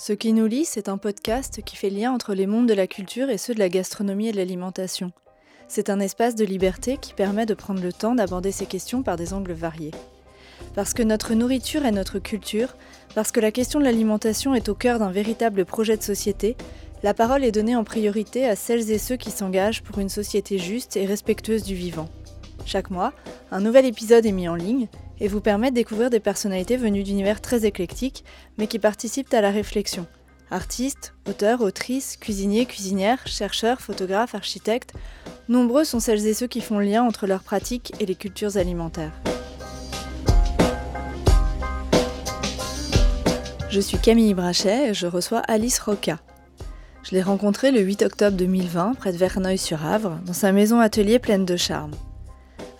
Ce qui nous lie, c'est un podcast qui fait lien entre les mondes de la culture et ceux de la gastronomie et de l'alimentation. C'est un espace de liberté qui permet de prendre le temps d'aborder ces questions par des angles variés. Parce que notre nourriture est notre culture, parce que la question de l'alimentation est au cœur d'un véritable projet de société, la parole est donnée en priorité à celles et ceux qui s'engagent pour une société juste et respectueuse du vivant. Chaque mois, un nouvel épisode est mis en ligne et vous permet de découvrir des personnalités venues d'univers très éclectiques, mais qui participent à la réflexion. Artistes, auteurs, autrices, cuisiniers, cuisinières, chercheurs, photographes, architectes, nombreux sont celles et ceux qui font lien entre leurs pratiques et les cultures alimentaires. Je suis Camille Brachet et je reçois Alice Roca. Je l'ai rencontrée le 8 octobre 2020 près de Verneuil-sur-Avre, dans sa maison atelier pleine de charme.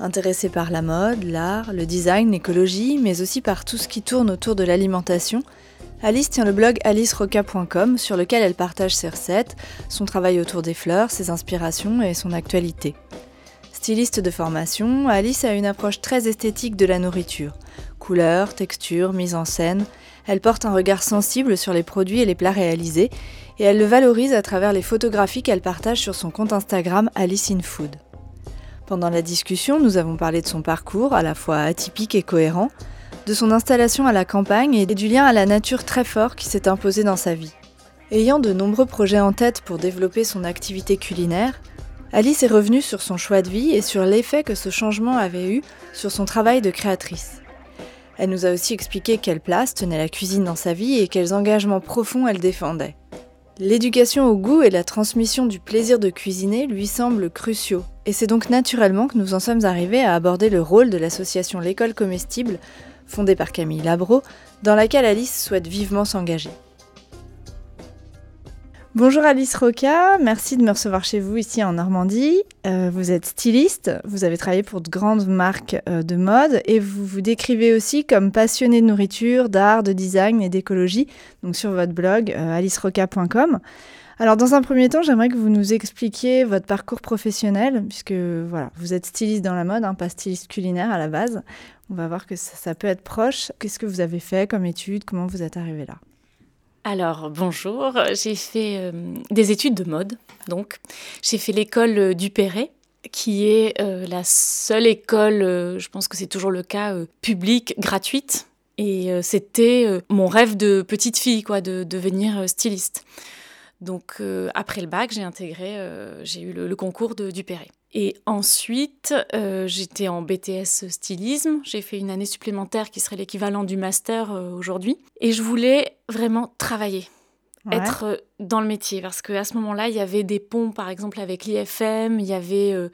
Intéressée par la mode, l'art, le design, l'écologie, mais aussi par tout ce qui tourne autour de l'alimentation, Alice tient le blog aliceroca.com sur lequel elle partage ses recettes, son travail autour des fleurs, ses inspirations et son actualité. Styliste de formation, Alice a une approche très esthétique de la nourriture. Couleurs, textures, mise en scène, elle porte un regard sensible sur les produits et les plats réalisés, et elle le valorise à travers les photographies qu'elle partage sur son compte Instagram Alice in Food. Pendant la discussion, nous avons parlé de son parcours, à la fois atypique et cohérent, de son installation à la campagne et du lien à la nature très fort qui s'est imposé dans sa vie. Ayant de nombreux projets en tête pour développer son activité culinaire, Alice est revenue sur son choix de vie et sur l'effet que ce changement avait eu sur son travail de créatrice. Elle nous a aussi expliqué quelle place tenait la cuisine dans sa vie et quels engagements profonds elle défendait. L'éducation au goût et la transmission du plaisir de cuisiner lui semblent cruciaux, et c'est donc naturellement que nous en sommes arrivés à aborder le rôle de l'association L'école comestible, fondée par Camille Labro, dans laquelle Alice souhaite vivement s'engager. Bonjour Alice Roca, merci de me recevoir chez vous ici en Normandie. Euh, vous êtes styliste, vous avez travaillé pour de grandes marques euh, de mode et vous vous décrivez aussi comme passionnée de nourriture, d'art, de design et d'écologie, donc sur votre blog euh, aliceroca.com. Alors dans un premier temps, j'aimerais que vous nous expliquiez votre parcours professionnel, puisque voilà, vous êtes styliste dans la mode, hein, pas styliste culinaire à la base. On va voir que ça, ça peut être proche. Qu'est-ce que vous avez fait comme études? Comment vous êtes arrivé là? Alors, bonjour, j'ai fait euh, des études de mode, donc j'ai fait l'école Perret, qui est euh, la seule école, euh, je pense que c'est toujours le cas, publique, gratuite. Et c'était mon rêve de petite fille, quoi, de devenir styliste. Donc, après le bac, j'ai intégré, j'ai eu le, concours de, du Perret. Et ensuite, j'étais en BTS stylisme. J'ai fait une année supplémentaire qui serait l'équivalent du master aujourd'hui. Et je voulais vraiment travailler, être euh, dans le métier. Parce qu'à ce moment-là, il y avait des ponts, par exemple, avec l'IFM, il y avait euh,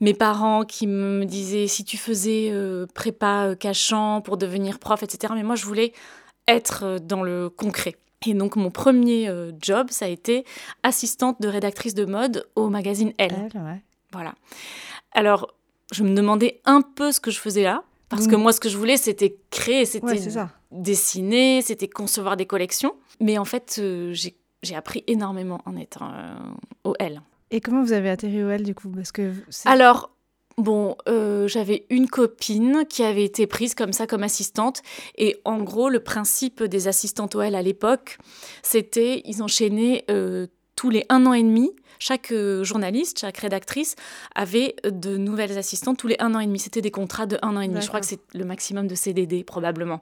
mes parents qui me disaient si tu faisais euh, prépa cachant pour devenir prof, etc. Mais moi, je voulais être dans le concret. Et donc, mon premier job, ça a été assistante de rédactrice de mode au magazine Elle. Voilà. Alors, je me demandais un peu ce que je faisais là. Parce que moi, ce que je voulais, c'était créer, c'était dessiner, c'était concevoir des collections. Mais en fait, euh, j'ai appris énormément en étant euh, au L. Et comment vous avez atterri au L du coup? Parce que Alors, bon, euh, j'avais une copine qui avait été prise comme ça, comme assistante. Et en gros, le principe des assistantes OL à l'époque, c'était ils enchaînaient tous les un an et demi chaque euh, journaliste, chaque rédactrice avait de nouvelles assistantes tous les un an et demi. C'était des contrats de un an et demi. Je crois que c'est le maximum de CDD probablement.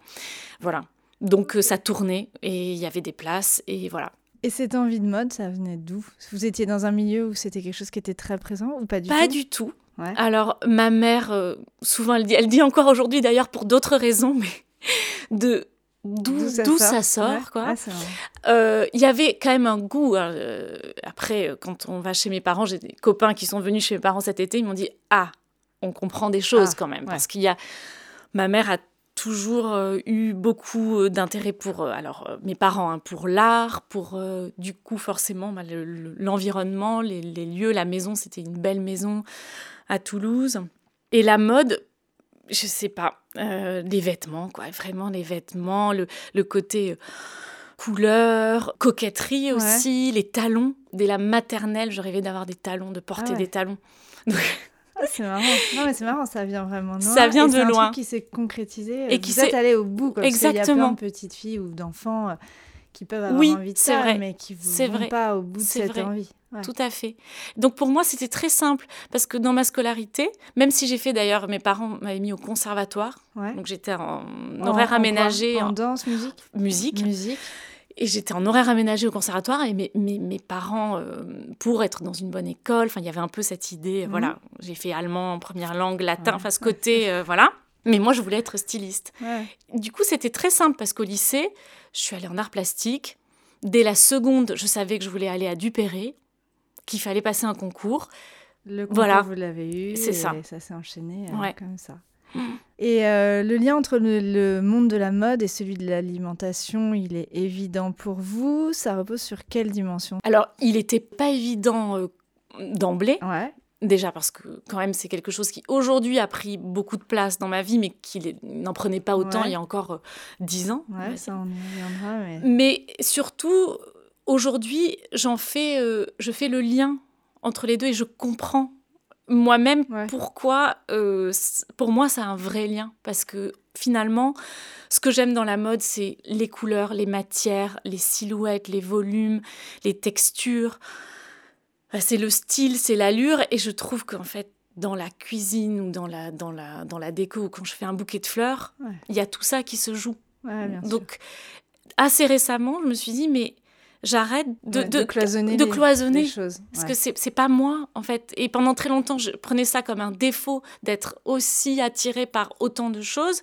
Voilà. Donc euh, ça tournait et il y avait des places et voilà. Et cette envie de mode, ça venait d'où? Vous étiez dans un milieu où c'était quelque chose qui était très présent ou pas du tout? Pas du tout. Alors ma mère, euh, souvent elle dit, elle dit encore aujourd'hui d'ailleurs pour d'autres raisons, mais de d'où ça, sort, quoi. Euh, il y avait quand même un goût. Hein, euh, après, quand on va chez mes parents, j'ai des copains qui sont venus chez mes parents cet été, ils m'ont dit ah, on comprend des choses ah, quand même, parce qu'il y a ma mère a toujours euh, eu beaucoup d'intérêt pour alors mes parents hein, pour l'art, pour du coup forcément bah, l'environnement, les, les lieux, la maison, c'était une belle maison à Toulouse. Et la mode je sais pas, euh, les vêtements, quoi, vraiment les vêtements, le, le côté euh, couleur, coquetterie aussi, les talons. Dès la maternelle, je rêvais d'avoir des talons, de porter ah des talons. Ah, c'est marrant. Non, mais c'est marrant, ça vient vraiment de loin. Ça vient de loin. Un truc qui s'est concrétisé. Et qui s'est allé au bout. Comme Exactement. Il y a plein de petites filles ou d'enfants euh, qui peuvent avoir Oui, envie de c'est ça, vrai. mais qui C'est vont vrai. pas au bout de cette vrai. envie. Ouais. Tout à fait. Donc pour moi, c'était très simple parce que dans ma scolarité, même si j'ai fait d'ailleurs, mes parents m'avaient mis au conservatoire, Ouais. donc j'étais en En- horaire en aménagé en, en, danse, musique, musique musique. et j'étais en horaire aménagé au conservatoire et mes, mes, mes parents, euh, pour être dans une bonne école, enfin il y avait un peu cette idée, Mhm. voilà, j'ai fait allemand en première langue, latin, Ouais. enfin ce côté, euh, voilà. Mais moi, je voulais être styliste. Ouais. Du coup, c'était très simple parce qu'au lycée, je suis allée en art plastique. Dès la seconde, je savais que je voulais aller à Duperré, qu'il fallait passer un concours. Le concours, Voilà. vous l'avez eu. C'est et ça. ça s'est enchaîné euh, Ouais. comme ça. Mm. Et euh, le lien entre le, le monde de la mode et celui de l'alimentation, il est évident pour vous. Ça repose sur quelle dimension? Alors, il n'était pas évident euh, d'emblée, Ouais. Déjà parce que quand même c'est quelque chose qui aujourd'hui a pris beaucoup de place dans ma vie, mais qui n'en prenait pas autant Ouais. il y a encore euh, dix ans. Ouais, ça. Mais... Mais surtout, aujourd'hui, j'en fais, euh, je fais le lien entre les deux et je comprends moi-même Ouais. pourquoi, euh, pour moi, ça a un vrai lien. Parce que finalement, ce que j'aime dans la mode, c'est les couleurs, les matières, les silhouettes, les volumes, les textures. Enfin, C'est le style, c'est l'allure. Et je trouve qu'en fait, dans la cuisine ou dans la, dans la, dans la déco, ou quand je fais un bouquet de fleurs, il Ouais. y a tout ça qui se joue. Ouais, bien sûr. Donc, assez récemment, je me suis dit, mais j'arrête de, Ouais, de, cloisonner, de les- cloisonner. les choses. Parce que c'est pas moi, en fait. Et pendant très longtemps, je prenais ça comme un défaut d'être aussi attirée par autant de choses.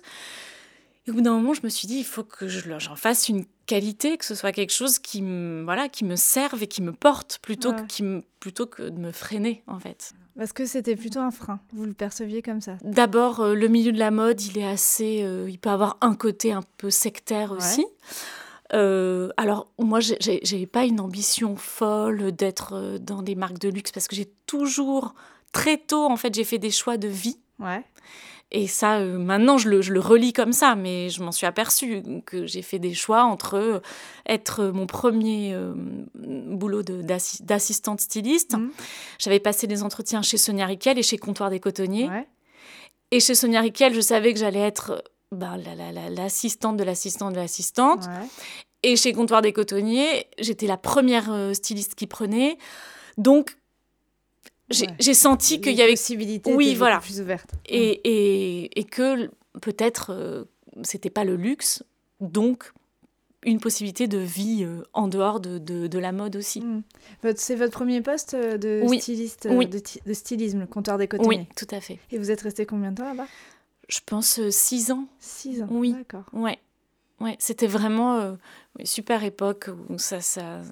Et au bout d'un moment, je me suis dit, il faut que j'en fasse une qualité, que ce soit quelque chose qui me, voilà, qui me serve et qui me porte, plutôt, Ouais. que, qui me, plutôt que de me freiner, en fait. Parce que c'était plutôt un frein. Vous le perceviez comme ça. D'abord, euh, le milieu de la mode, il est assez, euh, il peut avoir un côté un peu sectaire Ouais. aussi. Euh, alors moi, j'ai- pas une ambition folle d'être dans des marques de luxe parce que j'ai toujours très tôt, en fait, j'ai fait des choix de vie. Ouais. Et ça, euh, maintenant, je le, je le relis comme ça, mais je m'en suis aperçue que j'ai fait des choix entre euh, être mon premier euh, boulot d'assistante styliste. Mhm. J'avais passé des entretiens chez Sonia Riquel et chez Comptoir des Cotonniers. Ouais. Et chez Sonia Riquel, je savais que j'allais être ben, la- la- la- l'assistante de l'assistante de l'assistante. Ouais. Et chez Comptoir des Cotonniers, j'étais la première euh, styliste qui prenait. Donc, j'ai Ouais. senti qu'il y avait... possibilités Oui, voilà. plus ouvertes. Et, et, et que peut-être euh, c'était pas le luxe, donc une possibilité de vie euh, en dehors de, de, de la mode aussi. Mm. Votre- C'est votre premier poste euh, de Oui. styliste, euh, Oui. de, de stylisme, le comptoir des cotonniers. Oui, tout à fait. Et vous êtes resté combien de temps là-bas? Je pense euh, six ans. Six ans. Oui. D'accord. Ouais, ouais, c'était vraiment euh, une super époque où ça, ça,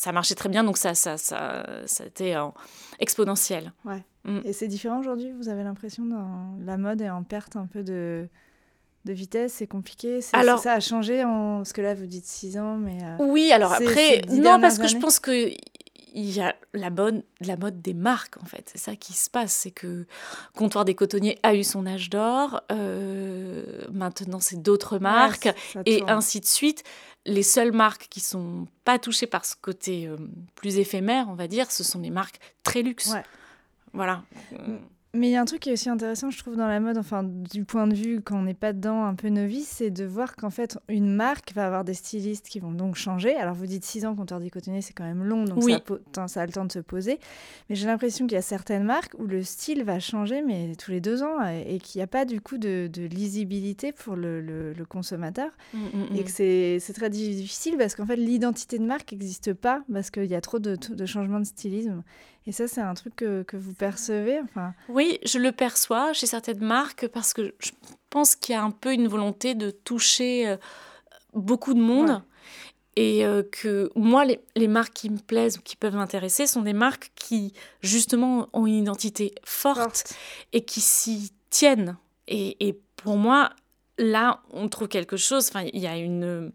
ça marchait très bien, donc ça, ça, ça, ça a été euh, exponentiel. Et c'est différent aujourd'hui Vous avez l'impression dans la mode est en perte un peu de, de vitesse C'est compliqué C'est- Alors- Ça a changé en... Parce que là, vous dites six ans, mais... euh, Oui, alors après, non, parce que je pense que il y a la mode, la mode des marques en fait. C'est ça qui se passe, c'est que Comptoir des Cotonniers a eu son âge d'or. euh, maintenant, c'est d'autres marques. ouais, et tourne. ainsi de suite. Les seules marques qui sont pas touchées par ce côté euh, plus éphémère, on va dire, ce sont les marques très luxe. Ouais. Voilà. Mais il y a un truc qui est aussi intéressant, je trouve, dans la mode, enfin, du point de vue quand on n'est pas dedans, un peu novice, c'est de voir qu'en fait, une marque va avoir des stylistes qui vont donc changer. Alors, vous dites 6 ans, comptoir des cotonniers, c'est quand même long, donc Oui. ça, a ça le temps de se poser. Mais j'ai l'impression qu'il y a certaines marques où le style va changer, mais tous les deux ans, et et qu'il n'y a pas du coup de, de lisibilité pour le, le- le consommateur. mm, mm, Et mm. que c'est c'est très difficile parce qu'en fait, l'identité de marque n'existe pas parce qu'il y a trop de, de changements de stylisme. Et ça, c'est un truc que, que vous percevez. Enfin, Oui, je le perçois chez certaines marques parce que je pense qu'il y a un peu une volonté de toucher euh, beaucoup de monde. Ouais. Et euh, que moi, les, les marques qui me plaisent ou qui peuvent m'intéresser sont des marques qui, justement, ont une identité forte, forte. et qui s'y tiennent. Et, et pour moi, là, on trouve quelque chose. Enfin, il y a une,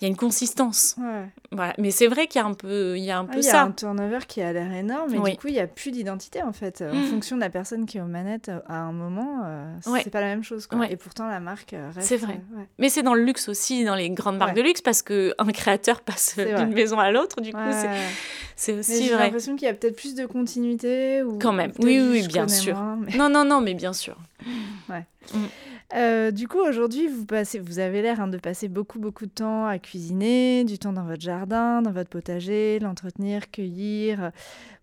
il y a une consistance. Ouais. Voilà. Mais c'est vrai qu'il y a un peu, il y a un Ah, peu Il y a ça. un turnover qui a l'air énorme, mais Oui. du coup, il n'y a plus d'identité en fait. En Mm. fonction de la personne qui est aux manettes euh, à un moment, euh, Ouais. c'est pas la même chose. Quoi. Ouais. Et pourtant, la marque euh, reste. C'est vrai. euh, ouais. Mais c'est dans le luxe aussi, dans les grandes marques Ouais. de luxe, parce que un créateur passe d'une maison à l'autre. Du coup, Ouais, c'est- ouais. c'est Mais aussi j'ai l'impression qu'il y a peut-être plus de continuité. Ou... Quand même. Oui, oui, bien sûr. moins, mais- Non, non, non, mais bien sûr. Euh, du coup, aujourd'hui, vous, passez, vous avez l'air hein, de passer beaucoup, beaucoup de temps à cuisiner, du temps dans votre jardin, dans votre potager, l'entretenir, cueillir. euh,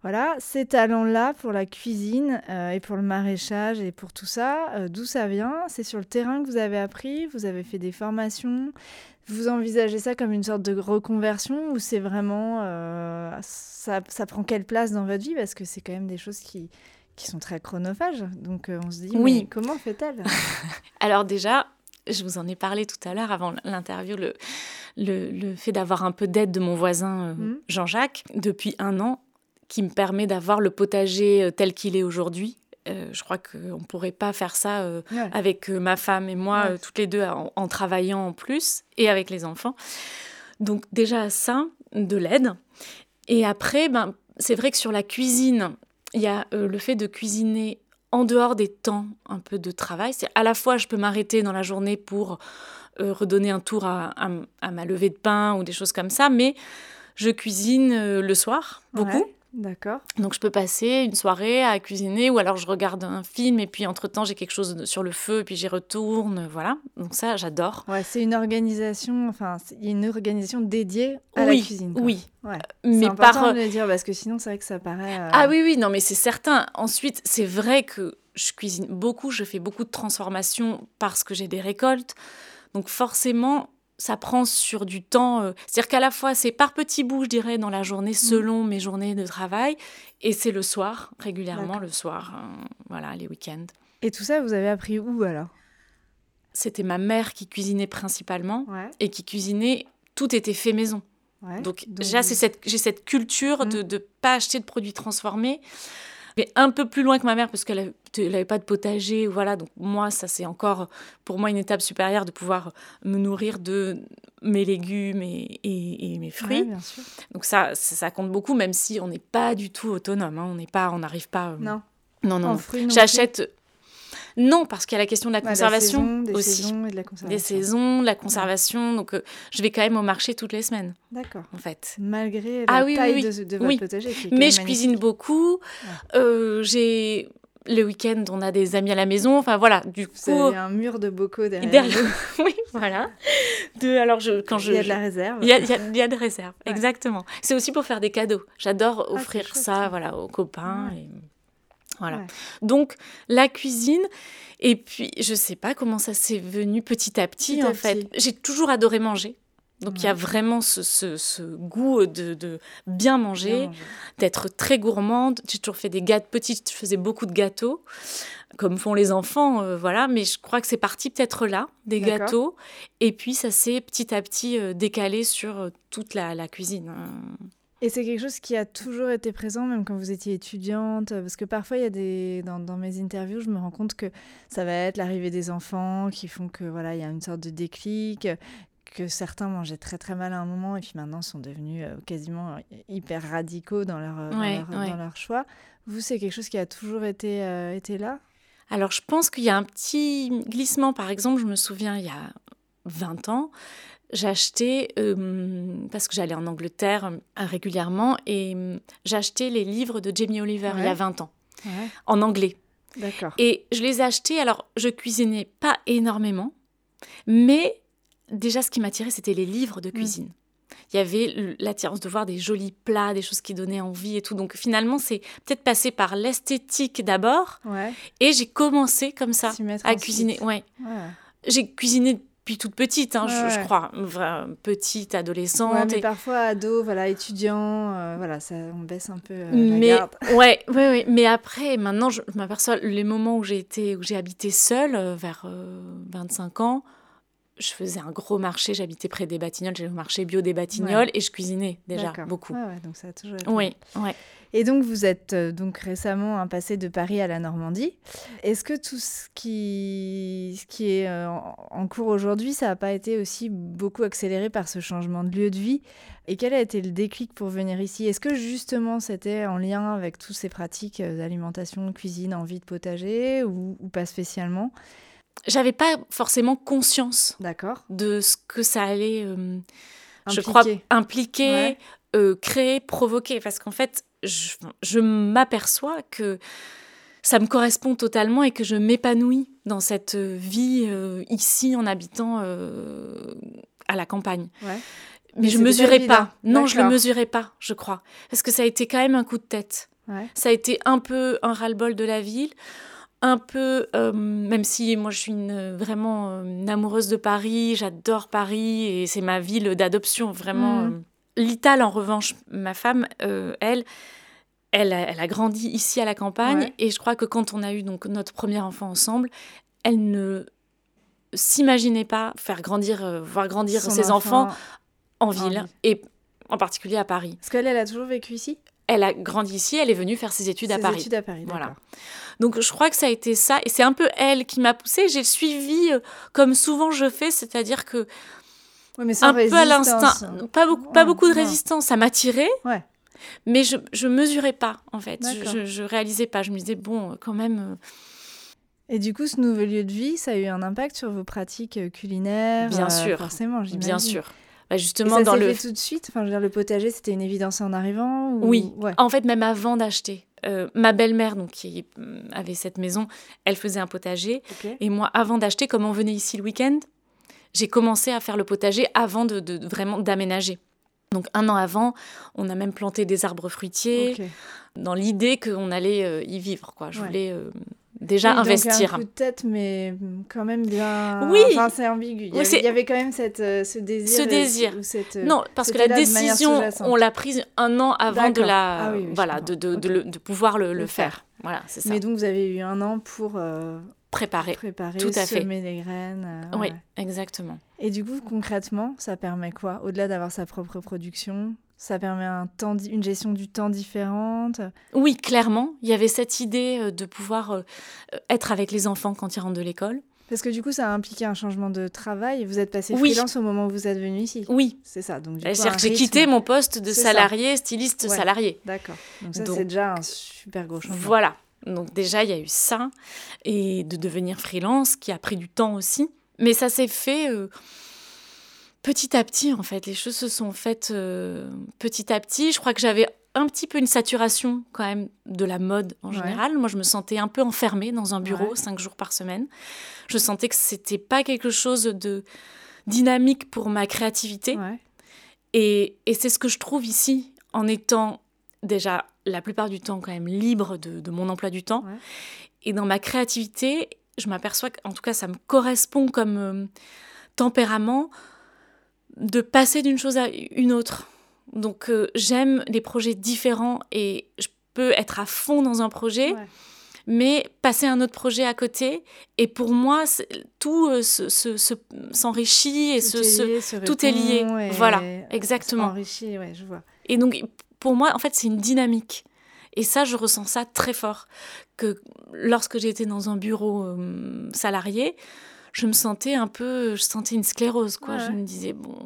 voilà, ces talents-là pour la cuisine euh, et pour le maraîchage et pour tout ça, d'où ça vient? C'est sur le terrain que vous avez appris? Vous avez fait des formations? Vous envisagez ça comme une sorte de reconversion ou c'est vraiment... ça, ça prend quelle place dans votre vie? Parce que c'est quand même des choses qui qui sont très chronophages. Donc euh, on se dit, Oui. mais comment fait-elle Alors déjà, je vous en ai parlé tout à l'heure avant l'interview, le, le, le fait d'avoir un peu d'aide de mon voisin euh, Mhm. Jean-Jacques depuis un an, qui me permet d'avoir le potager euh, tel qu'il est aujourd'hui. Euh, je crois qu'on ne pourrait pas faire ça euh, Ouais. avec euh, ma femme et moi, Ouais. toutes les deux, en, en travaillant en plus et avec les enfants. Donc déjà ça, de l'aide. Et après, ben, c'est vrai que sur la cuisine, il y a euh, le fait de cuisiner en dehors des temps un peu de travail. C'est à la fois, je peux m'arrêter dans la journée pour euh, redonner un tour à, à ma levée de pain ou des choses comme ça, mais je cuisine euh, le soir beaucoup. D'accord. Donc je peux passer une soirée à cuisiner ou alors je regarde un film et puis entre-temps j'ai quelque chose sur le feu et puis j'y retourne, voilà. Donc ça j'adore. Ouais, c'est une organisation, enfin, une organisation dédiée à oui, la cuisine. quoi. oui. Ouais. Mais c'est important par de le dire parce que sinon, c'est vrai que ça paraît. euh, Ah oui, oui, non, mais c'est certain. Ensuite, c'est vrai que je cuisine beaucoup, je fais beaucoup de transformations parce que j'ai des récoltes. Donc forcément, ça prend sur du temps. euh, C'est-à-dire qu'à la fois, c'est par petits bouts, je dirais, dans la journée, selon mes journées de travail. Et c'est le soir, régulièrement le soir. euh, voilà, les week-ends. Et tout ça, vous avez appris où alors? C'était ma mère qui cuisinait principalement Ouais. et qui cuisinait, tout était fait maison. ouais. Donc, Donc, cette, j'ai cette culture Mm. de ne pas acheter de produits transformés. Mais un peu plus loin que ma mère, parce qu'elle n'avait pas de potager. Voilà, donc moi, ça, c'est encore pour moi une étape supérieure de pouvoir me nourrir de mes légumes et, et- et mes Ouais, fruits. bien sûr. Donc ça, ça, ça compte beaucoup, même si on n'est pas du tout autonome. hein. On n'est pas, on n'arrive pas. euh, Non. non, non J'achète. Non, parce qu'il y a la question de la de conservation saison, des aussi. saisons et de la conservation. Des saisons, de la conservation. Donc, euh, je vais quand même au marché toutes les semaines, D'accord. en fait. Malgré la Ah oui, oui, taille oui. de, de votre Oui. potager. qui est Mais je magnifique. cuisine beaucoup. Euh, j'ai le week-end, on a des amis à la maison. Enfin voilà, du Vous coup, avez un mur de bocaux derrière. derrière- oui, voilà. De, alors je, quand je, Il y a de la réserve. il y a, il y a- il y a des réserves, Ouais. exactement. C'est aussi pour faire des cadeaux. J'adore Ah, offrir ça, ça. voilà, aux copains. Ouais. et- Voilà. Ouais. Donc la cuisine. Et puis je sais pas comment ça s'est venu petit à petit, Petit à en fait. petit. J'ai toujours adoré manger. Donc il y a vraiment ce, ce- ce goût de, de bien manger Bien manger. d'être très gourmande. J'ai toujours fait des gâteaux petites, je faisais beaucoup de gâteaux, comme font les enfants, euh, voilà. Mais je crois que c'est parti peut-être là, des D'accord. gâteaux. Et puis ça s'est petit à petit euh, décalé sur euh, toute la, la cuisine. Et c'est quelque chose qui a toujours été présent, même quand vous étiez étudiante, parce que parfois, il y a des dans, dans mes interviews, je me rends compte que ça va être l'arrivée des enfants qui font que voilà, il y a une sorte de déclic, que certains mangeaient très très mal à un moment et puis maintenant sont devenus euh, quasiment hyper radicaux dans leur, euh, dans leur, ouais. dans leur choix. Vous, c'est quelque chose qui a toujours été, euh, été là? Alors je pense qu'il y a un petit glissement. Par exemple, je me souviens, il y a 20 ans, j'achetais, euh, parce que j'allais en Angleterre euh, régulièrement, et euh, j'achetais les livres de Jamie Oliver il y a Ouais. 20 ans, Ouais, en anglais. d'accord. Et je les ai achetés, alors je cuisinais pas énormément, mais déjà ce qui m'attirait, c'était les livres de cuisine. Il y avait l'attirance de voir des jolis plats, des choses qui donnaient envie et tout. Donc finalement, c'est peut-être passé par l'esthétique d'abord, Ouais, et j'ai commencé comme ça à cuisiner. Ouais. Ouais. J'ai cuisiné depuis toute petite, hein, je, Ouais, je ouais. crois, petite, adolescente. Ouais, mais et- parfois ado, voilà, étudiant, euh, voilà, ça, on baisse un peu euh, mais la garde. ouais, ouais, ouais. Mais après, maintenant, je m'aperçois les moments où j'ai été, où j'ai habité seule, euh, vers euh, 25 ans, je faisais un gros marché. J'habitais près des Batignolles, j'allais au marché bio des Batignolles et je cuisinais déjà beaucoup. Ouais, donc ça a toujours été. Oui, ouais. Et donc vous êtes euh, donc récemment hein, passé de Paris à la Normandie. Est-ce que tout ce qui, ce qui est euh, en, cours aujourd'hui, ça n'a pas été aussi beaucoup accéléré par ce changement de lieu de vie? Et quel a été le déclic pour venir ici? Est-ce que justement c'était en lien avec toutes ces pratiques euh, d'alimentation, de cuisine, envie de potager ou, ou pas spécialement? J'avais pas forcément conscience D'accord. de ce que ça allait, euh, je Impliqué. crois, impliquer, Ouais. euh, créer, provoquer. Parce qu'en fait, je, je m'aperçois que ça me correspond totalement et que je m'épanouis dans cette vie ici en habitant à la campagne. Mais, je mesurais pas. Non, je le mesurais pas, je crois. Parce que ça a été quand même un coup de tête. Ça a été un peu un ras-le-bol de la ville. Un peu, euh, même si moi je suis une, vraiment euh, amoureuse de Paris, j'adore Paris et c'est ma ville d'adoption, vraiment. Mm. Euh. L'Ital, en revanche, ma femme, elle, elle a, elle a, grandi ici à la campagne et je crois que quand on a eu donc notre premier enfant ensemble, elle ne s'imaginait pas faire grandir, voir grandir ses enfants en ville, et en particulier à Paris. Parce qu'elle, elle a toujours vécu ici? Elle a grandi ici, elle est venue faire ses études à Paris. Études à Paris, voilà. Donc je crois que ça a été ça, et c'est un peu elle qui m'a poussée. J'ai suivi euh, comme souvent je fais, c'est-à-dire que mais un peu à l'instinct, pas beaucoup, pas beaucoup de résistance. Ça m'attirait, ouais. mais je je mesurais pas en fait. Je, je, réalisais pas. Je me disais bon, quand même. Euh, et du coup, ce nouveau lieu de vie, ça a eu un impact sur vos pratiques euh, culinaires Bien sûr, forcément, Bien sûr. Bah, justement, ça dans le fait tout de suite. Enfin, je veux dire, le potager, c'était une évidence en arrivant. Oui. En fait, même avant d'acheter. Euh, ma belle-mère, donc qui euh, avait cette maison, elle faisait un potager. Et moi, avant d'acheter, comme on venait ici le week-end, j'ai commencé à faire le potager avant de, vraiment d'aménager. Donc un an avant, on a même planté des arbres fruitiers dans l'idée qu'on allait euh, y vivre. Quoi. Je voulais déjà investir. Donc un coup de tête, mais quand même bien. Oui. Enfin, c'est ambigu. Il y, avait, quand même cette, euh, ce désir. Ce désir. cette, non, parce que la décision, on l'a prise un an avant de la, ah voilà, de, de, de, pouvoir le, le faire. Voilà, c'est ça. Mais donc vous avez eu un an pour euh, préparer, préparer, tout à semer les graines. Euh, oui, exactement. Et du coup, concrètement, ça permet quoi? Au-delà d'avoir sa propre production, ça permet un temps, une gestion du temps différente? Oui, clairement. Il y avait cette idée euh, de pouvoir euh, être avec les enfants quand ils rentrent de l'école. Parce que du coup, ça a impliqué un changement de travail. Vous êtes passé freelance au moment où vous êtes venu ici? Oui. C'est ça. Donc, j'ai quitté mon poste de salarié, styliste salarié. D'accord. Donc ça, c'est déjà un super gros changement. Voilà. Donc déjà, il y a eu ça. Et de devenir freelance, qui a pris du temps aussi. Mais ça s'est fait... Euh, petit à petit, en fait. Les choses se sont faites euh, petit à petit. Je crois que j'avais un petit peu une saturation quand même de la mode en général. Moi, je me sentais un peu enfermée dans un bureau cinq jours par semaine. Je sentais que c'était pas quelque chose de dynamique pour ma créativité. Et, et c'est ce que je trouve ici en étant déjà la plupart du temps quand même libre de, de mon emploi du temps. Et dans ma créativité, je m'aperçois qu'en tout cas, ça me correspond comme euh, tempérament de passer d'une chose à une autre. Donc euh, j'aime les projets différents et je peux être à fond dans un projet, mais passer un autre projet à côté. Et pour moi, tout euh, s'enrichit et tout est lié. voilà, exactement. Ouais, je vois. Et donc pour moi, en fait, c'est une dynamique. Et ça, je ressens ça très fort. Que lorsque j'étais dans un bureau euh, salarié, je me sentais un peu, je sentais une sclérose, quoi. Je me disais, bon,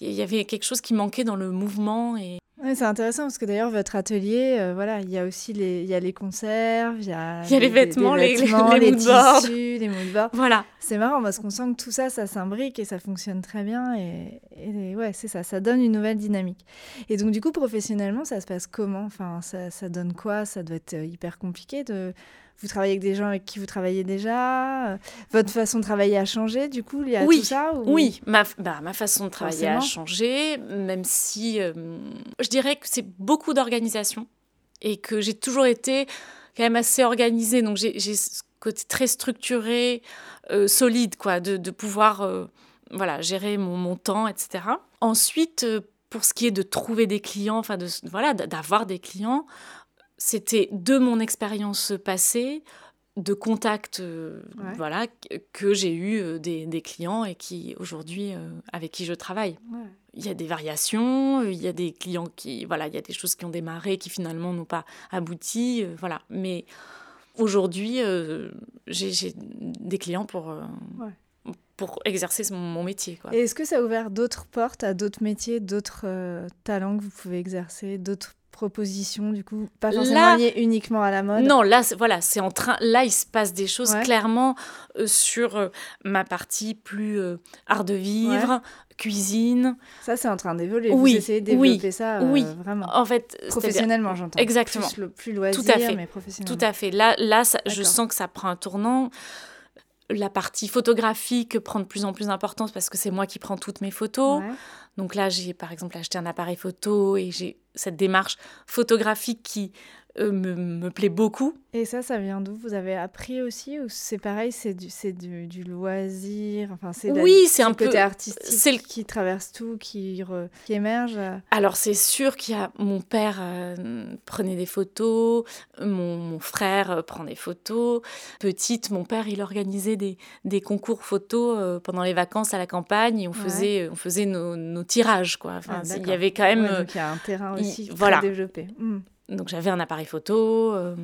il y avait quelque chose qui manquait dans le mouvement et c'est intéressant parce que d'ailleurs votre atelier, euh, voilà, il y a aussi les, il y a les conserves, il y a, il y a les, vêtements, les, vêtements, les, tissus, les mood Voilà. C'est marrant parce qu'on sent que tout ça, ça s'imbrique et ça fonctionne très bien et, et ouais, c'est ça, ça donne une nouvelle dynamique. Et donc du coup, professionnellement, ça se passe comment? Enfin, ça, ça donne quoi? Ça doit être euh, hyper compliqué de vous travaillez avec des gens avec qui vous travaillez déjà Votre façon de travailler a changé, du coup, il y a oui, tout ça Oui, ma, bah, ma façon de travailler a changé, même si euh, je dirais que c'est beaucoup d'organisation et que j'ai toujours été quand même assez organisée. Donc j'ai ce côté très structuré, euh, solide, quoi, de, de pouvoir euh, voilà, gérer mon, mon, temps, etc. Ensuite, pour ce qui est de trouver des clients, enfin de, voilà, d'avoir des clients, c'était de mon expérience passée, de contacts euh, voilà, que j'ai eu euh, des, clients et qui aujourd'hui euh, avec qui je travaille. Il y a des variations, il y a des clients qui voilà, il y a des choses qui ont démarré qui finalement n'ont pas abouti, voilà. Mais aujourd'hui, j'ai des clients pour pour exercer mon, métier. Et est-ce que ça a ouvert d'autres portes à d'autres métiers, d'autres talents que vous pouvez exercer, d'autres propositions, du coup, pas forcément liées uniquement à la mode Non, là, voilà, c'est en train. Là, il se passe des choses clairement euh, sur euh, ma partie plus euh, art de vivre, cuisine. Ça, c'est en train d'évoluer. Oui, Vous essayez de développer ça oui. vraiment. En fait, professionnellement, j'entends. Exactement. Plus, le, plus loisir, Tout à fait. mais professionnellement. Tout à fait. Là, là je sens que ça prend un tournant la partie photographique prend de plus en plus d'importance parce que c'est moi qui prends toutes mes photos. Donc là, j'ai par exemple acheté un appareil photo et j'ai cette démarche photographique qui euh, me, plaît beaucoup. Et ça, ça vient d'où? Vous avez appris aussi ou c'est pareil, c'est du, c'est du, du, loisir? Enfin, c'est Oui, c'est un côté artistique c'est le... qui traverse tout, qui, qui émerge. Alors c'est sûr qu'il y a mon père euh, prenait des photos, mon, mon, frère euh, prend des photos. Petite, mon père, il organisait des, des concours photos pendant les vacances à la campagne et on faisait, on faisait nos, nos tirages. Quoi. Enfin, ah, il y avait quand même... donc il y a un terrain aussi très voilà. développé. Hmm. Donc j'avais un appareil photo, euh,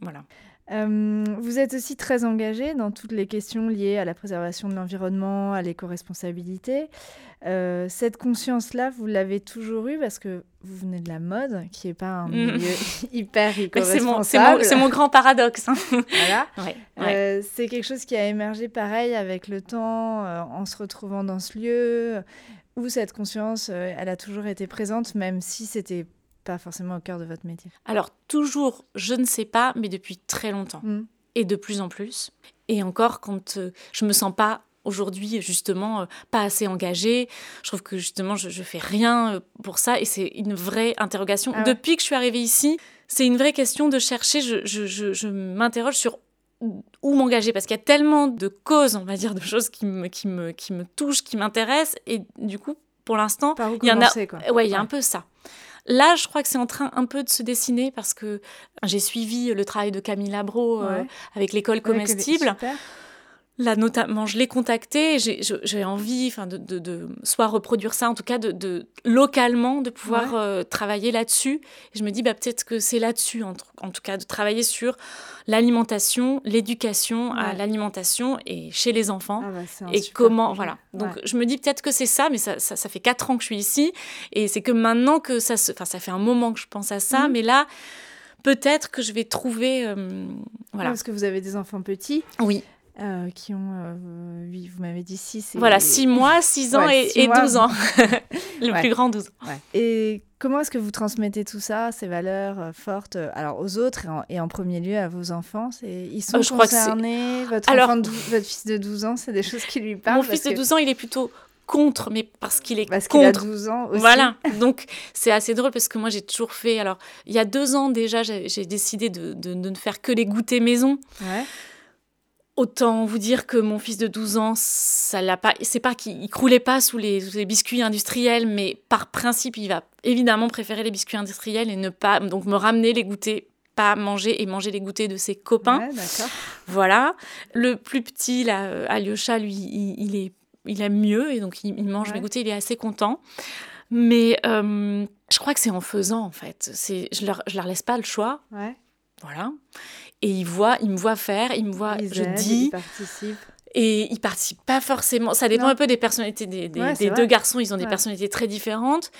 voilà. Euh, vous êtes aussi très engagé dans toutes les questions liées à la préservation de l'environnement, à l'éco-responsabilité. Euh, cette conscience-là, vous l'avez toujours eue parce que vous venez de la mode, qui n'est pas un mm. milieu hyper éco-responsable. C'est mon, mon, grand paradoxe. Hein. voilà. c'est quelque chose qui a émergé pareil avec le temps, en se retrouvant dans ce lieu, où cette conscience, elle a toujours été présente, même si c'était pas forcément au cœur de votre métier Alors, toujours, je ne sais pas, mais depuis très longtemps. Mm. Et de plus en plus. Et encore, quand euh, je me sens pas aujourd'hui justement euh, pas assez engagée. Je trouve que justement je, je fais rien euh, pour ça et c'est une vraie interrogation. Ah depuis que je suis arrivée ici, c'est une vraie question de chercher. Je, je, je, m'interroge sur où m'engager parce qu'il y a tellement de causes, on va dire, de choses qui me, qui me, qui me touchent, qui m'intéressent et du coup, pour l'instant, il y en a. Ouais, il y a un peu ça. Là, je crois que c'est en train un peu de se dessiner parce que j'ai suivi le travail de Camille Labro euh, avec l'école comestible. Là, notamment, je l'ai contacté, j'ai envie enfin, de, de, soit reproduire ça, en tout cas de, de localement, de pouvoir euh, travailler là-dessus. Je me dis, bah, peut-être que c'est là-dessus, en, en, tout cas, de travailler sur l'alimentation, l'éducation à l'alimentation et chez les enfants. Ah bah, et comment, voilà. Donc, je me dis peut-être que c'est ça, mais ça, ça, fait quatre ans que je suis ici. Et c'est que maintenant que ça se. Enfin, ça fait un moment que je pense à ça, mhm. mais là peut-être que je vais trouver. Euh, voilà. parce que vous avez des enfants petits. Oui. Euh, qui ont, euh, oui, vous m'avez dit 6 Voilà, 6 mois, 6 ans et, 12 ans. le plus grand, 12 ans. Et comment est-ce que vous transmettez tout ça, ces valeurs euh, fortes, alors aux autres et en, premier lieu à vos enfants? Ils sont je concernés? Votre, alors, votre fils de 12 ans, c'est des choses qui lui parlent Mon fils de 12 ans, il est plutôt contre, mais parce qu'il est parce contre. Qu'il a 12 ans aussi. Voilà, donc c'est assez drôle parce que moi j'ai toujours fait. Alors, il y a deux ans déjà, j'ai décidé de, de, de, ne faire que les goûters maison. Ouais. Autant vous dire que mon fils de 12 ans, ça l'a pas. C'est pas qu'il croulait pas sous les, biscuits industriels, mais par principe, il va évidemment préférer les biscuits industriels et ne pas donc me ramener les goûters pas manger et manger les goûters de ses copains. voilà. Le plus petit, là, euh, Alyosha, lui, il, est, il aime mieux et donc il, mange mes goûters, il est assez content. Mais euh, je crois que c'est en faisant, en fait. C'est, je leur, je leur laisse pas le choix. Ouais. Voilà. Et il voit, il me voit faire, il me voit, je dis. Il participe. Et il participe pas forcément. Ça dépend un peu des personnalités des, deux garçons. Ils ont des personnalités très différentes.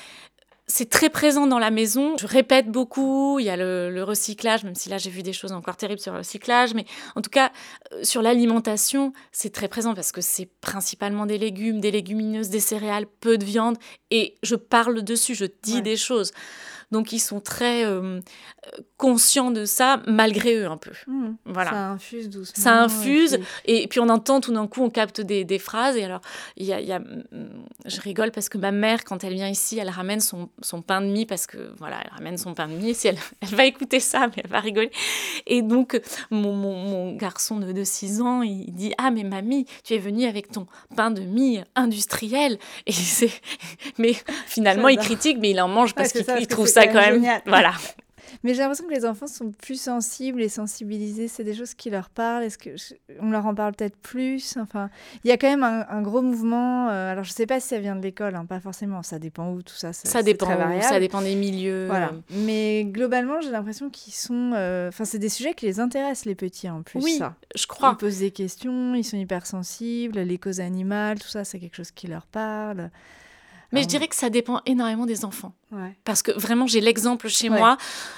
C'est très présent dans la maison. Je répète beaucoup. Il y a le, recyclage, même si là j'ai vu des choses encore terribles sur le recyclage. Mais en tout cas, euh, sur l'alimentation, c'est très présent parce que c'est principalement des légumes, des légumineuses, des céréales, peu de viande. Et je parle dessus, je dis des choses. Donc ils sont très euh, conscients de ça, malgré eux un peu. Mmh. Voilà. Ça infuse doucement. Ça infuse. Et puis, on entend tout d'un coup, on capte des, des phrases. Et alors, il y a, y a, mmh, je rigole parce que ma mère, quand elle vient ici, elle ramène son, son pain de mie parce que, voilà, elle ramène son pain de mie. Si elle, elle va écouter ça, mais elle va rigoler. Et donc, mon, mon, mon garçon de, de 6 ans, il dit Ah, mais mamie, tu es venue avec ton pain de mie industriel. Et c'est... Mais finalement, il critique, mais il en mange parce qu'il trouve ça quand même. Voilà. Mais j'ai l'impression que les enfants sont plus sensibles et sensibilisés. C'est des choses qui leur parlent. Est-ce que on leur en parle peut-être plus? Enfin, il y a quand même un, gros mouvement. Euh, alors, je sais pas si ça vient de l'école, hein, pas forcément. Ça dépend où tout ça. Ça, dépend. ça dépend des milieux. Voilà. Mais globalement, j'ai l'impression qu'ils sont. Euh, enfin, c'est des sujets qui les intéressent les petits en plus. Oui, ça. je crois. Ils posent des questions. Ils sont hyper sensibles. Les causes animales, tout ça, c'est quelque chose qui leur parle. Mais je Ah, dirais que ça dépend énormément des enfants. Ouais. Parce que vraiment, j'ai l'exemple chez Ouais. moi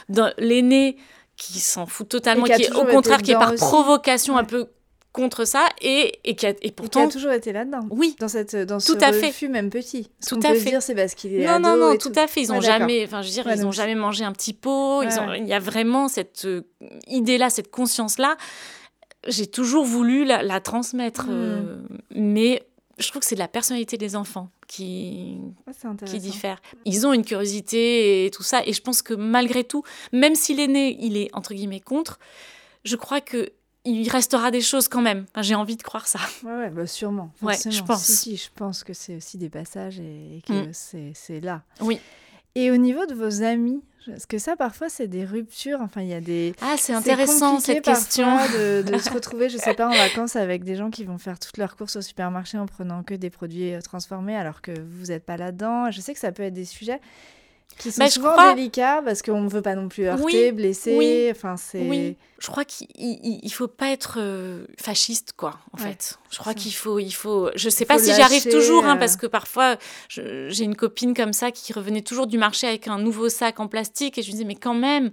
d'un l'aîné qui s'en fout totalement, qui qui est au contraire, qui est par aussi. provocation un Ouais. peu contre ça, et, et qui a, et Et qui pourtant, a toujours été là-dedans. oui. Dans, cette, dans ce Tout à fait. refus, même petit. Parce Tout à peut fait. dire c'est parce qu'il est Non, non, ado non, et tout à fait. Ils Ouais, ont d'accord. jamais, enfin, je veux dire, Ouais, ils ont jamais mangé un petit pot. ils Ouais, ont, ouais. il y a vraiment cette euh, idée-là, cette conscience-là. J'ai toujours voulu la, la transmettre, Mm. euh, mais je trouve que c'est de la personnalité des enfants qui, Ouais, qui diffère. Ils ont une curiosité et tout ça, et je pense que malgré tout, même si l'aîné, il est entre guillemets contre, je crois que il restera des choses quand même. Enfin, J'ai envie de croire ça. Ouais, ouais, bah sûrement. Ouais, je pense. Si, si, je pense que c'est aussi des passages et, et que Mm. c'est c'est là. Oui. Et au niveau de vos amis, parce que ça, parfois, c'est des ruptures. Enfin, il y a des. Ah, c'est intéressant cette question. De, de se retrouver, je sais pas, en vacances avec des gens qui vont faire toutes leurs courses au supermarché en prenant que des produits euh, transformés alors que vous n'êtes pas là-dedans. Je sais que ça peut être des sujets qui sont Bah, je souvent crois- délicats parce qu'on ne veut pas non plus heurter, Oui, blesser. oui, Enfin, c'est. Oui, je crois qu'il il, il faut pas être euh, fasciste, quoi, en Ouais, fait. Je crois qu'il faut, il faut. Je sais Il pas si j'y arrive toujours, hein, euh. parce que parfois j'ai une copine comme ça qui revenait toujours du marché avec un nouveau sac en plastique et je lui disais mais quand même,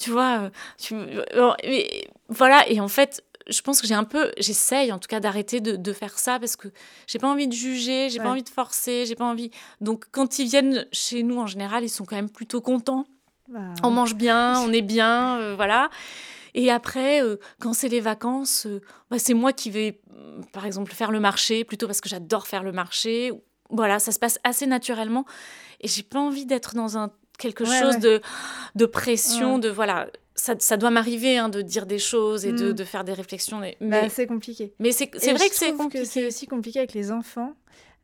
tu vois, euh, tu- mais voilà. Et en fait, je pense que j'ai un peu, j'essaye en tout cas d'arrêter de, de faire ça parce que j'ai pas envie de juger, j'ai Ouais. pas envie de forcer, j'ai pas envie. Donc quand ils viennent chez nous en général, ils sont quand même plutôt contents. Bah, On mange bien, on est bien, euh, voilà. Et après, euh, quand c'est les vacances, euh, bah, c'est moi qui vais, euh, par exemple, faire le marché, plutôt parce que j'adore faire le marché. Voilà, ça se passe assez naturellement. Et j'ai pas envie d'être dans un quelque Ouais, chose ouais. de, de pression, Ouais. de voilà. Ça, ça doit m'arriver hein, de dire des choses et de, Mm. de faire des réflexions. Mais, Bah, c'est compliqué. mais c'est vrai que c'est trouve c'est compliqué. aussi compliqué avec les enfants.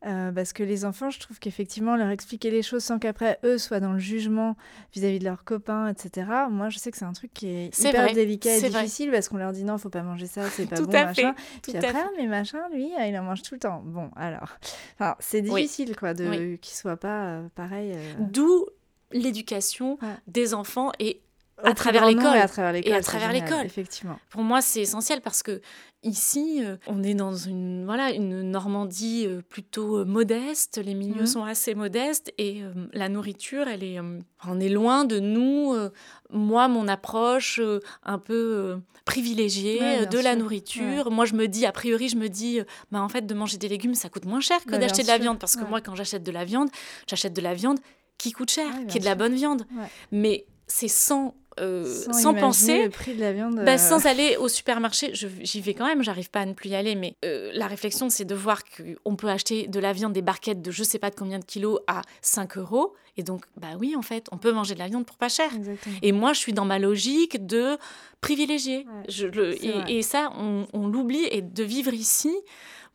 euh, parce que les enfants, je trouve qu'effectivement, leur expliquer les choses sans qu'après eux soient dans le jugement vis-à-vis de leurs copains, etc. Moi, je sais que c'est un truc qui est C'est hyper vrai, délicat et vrai. difficile parce qu'on leur dit non, faut pas manger ça, c'est pas Tout bon, à machin. Tout Puis à après, fait. mais machin, lui, euh, il en mange tout le temps. Bon, alors, enfin, c'est Oui. difficile, quoi, de Oui. qu'il soit pas euh, pareil. euh, D'où l'éducation Ouais. des enfants et à travers l'école. Et à travers l'école. à c'est travers l'école. Effectivement. pour moi, c'est essentiel parce que ici, euh, on est dans une voilà une Normandie euh, plutôt euh, modeste. Les milieux Mhm. sont assez modestes et euh, la nourriture, elle est, euh, on est loin de nous. euh, moi, mon approche un peu privilégiée Ouais, de la nourriture. Moi, je me dis, a priori, je me dis, bah en fait, de manger des légumes, ça coûte moins cher que Bah, d'acheter de la viande parce que ouais. moi, quand j'achète de la viande, j'achète de la viande qui coûte cher, qui est de la bonne viande. Mais c'est sans euh, Sans, sans penser le prix de la viande. bah, euh, sans aller au supermarché, j'y vais quand même, j'arrive pas à ne plus y aller, mais euh, la réflexion, c'est de voir qu'on peut acheter de la viande, des barquettes de je sais pas de combien de kilos à 5 euros. Et donc, bah oui, en fait, on peut manger de la viande pour pas cher. Exactement. Et moi, je suis dans ma logique de privilégier. Ouais, Je le- c'est vrai. et, et ça, on, on l'oublie. Et de vivre ici,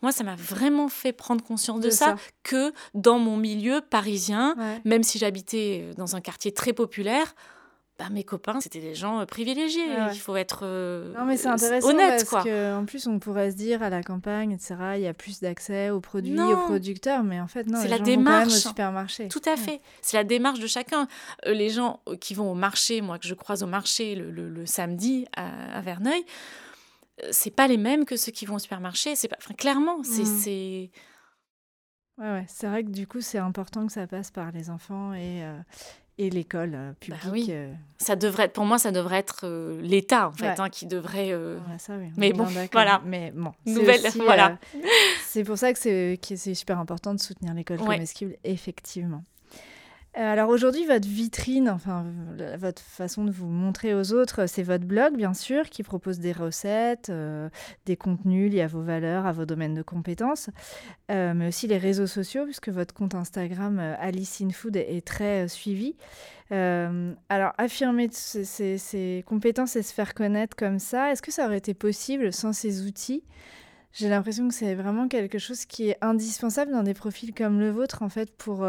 moi, ça m'a vraiment fait prendre conscience de, De ça, ça. que dans mon milieu parisien, Ouais. même si j'habitais euh, dans un quartier très populaire, bah, mes copains, c'était des gens euh, privilégiés. Ouais. Il faut être euh, Non, mais c'est euh, intéressant honnête, parce quoi. que en plus on pourrait se dire à la campagne, etc. Il y a plus d'accès aux produits, Non. aux producteurs, mais en fait non. C'est la gens vont quand même au démarche. supermarché. Tout à fait. C'est la démarche de chacun. Les gens qui vont au marché, moi que je croise au marché le, le- le samedi à, à Verneuil, c'est pas les mêmes que ceux qui vont au supermarché. C'est pas, enfin, clairement, c'est, Mm. c'est- Ouais, ouais. C'est vrai que du coup c'est important que ça passe par les enfants et euh, et l'école euh, publique. Bah oui. euh, ça devrait, être- pour moi, ça devrait être euh, l'État en fait Ouais. hein, qui devrait. euh, voilà, ça, oui, Mais bon, voilà. Mais bon, Nouvelle- aussi, voilà. euh, c'est pour ça que c'est que c'est super important de soutenir l'école Ouais. comestible, effectivement. Euh, Alors aujourd'hui, votre vitrine, enfin votre façon de vous montrer aux autres, c'est votre blog, bien sûr, qui propose des recettes, euh, des contenus liés à vos valeurs, à vos domaines de compétences, euh, mais aussi les réseaux sociaux, puisque votre compte Instagram euh, Alice in Food est, très suivi. Alors, affirmer ces, ces- ces compétences et se faire connaître comme ça, est-ce que ça aurait été possible sans ces outils? J'ai l'impression que c'est vraiment quelque chose qui est indispensable dans des profils comme le vôtre, en fait, pour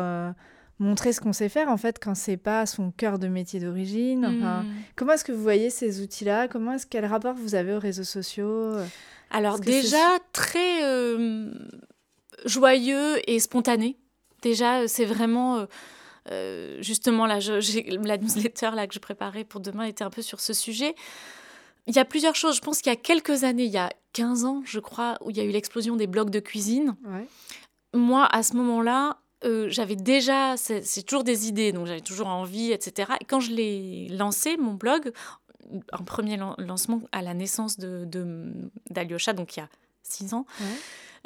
montrer ce qu'on sait faire, en fait, quand c'est pas son cœur de métier d'origine. Enfin, mm. Comment est-ce que vous voyez ces outils-là? Comment est-ce quel rapport vous avez aux réseaux sociaux? Alors déjà très euh, joyeux et spontané. Déjà, euh, c'est vraiment euh, euh, justement là, je- j'ai la newsletter là que je préparais pour demain était un peu sur ce sujet. Il y a plusieurs choses. Je pense qu'il y a quelques années, il y a 15 ans, je crois, où il y a eu l'explosion des blogs de cuisine. Ouais. Moi, à ce moment-là, euh, j'avais déjà, c'est toujours des idées, donc j'avais toujours envie, etc. Et quand je l'ai lancé, mon blog, un premier lancement à la naissance de d'Alyosha, donc il y a six ans,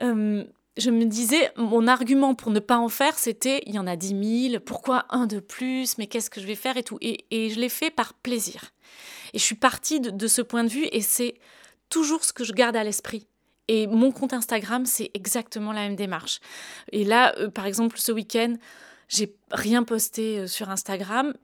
euh, je me disais, mon argument pour ne pas en faire, c'était il y en a dix mille, pourquoi un de plus, mais qu'est-ce que je vais faire et tout. Et, et je l'ai fait par plaisir. Et je suis partie de, ce point de vue et c'est toujours ce que je garde à l'esprit. Et mon compte Instagram, c'est exactement la même démarche. Et là, euh, par exemple, ce week-end, j'ai rien posté euh, sur Instagram.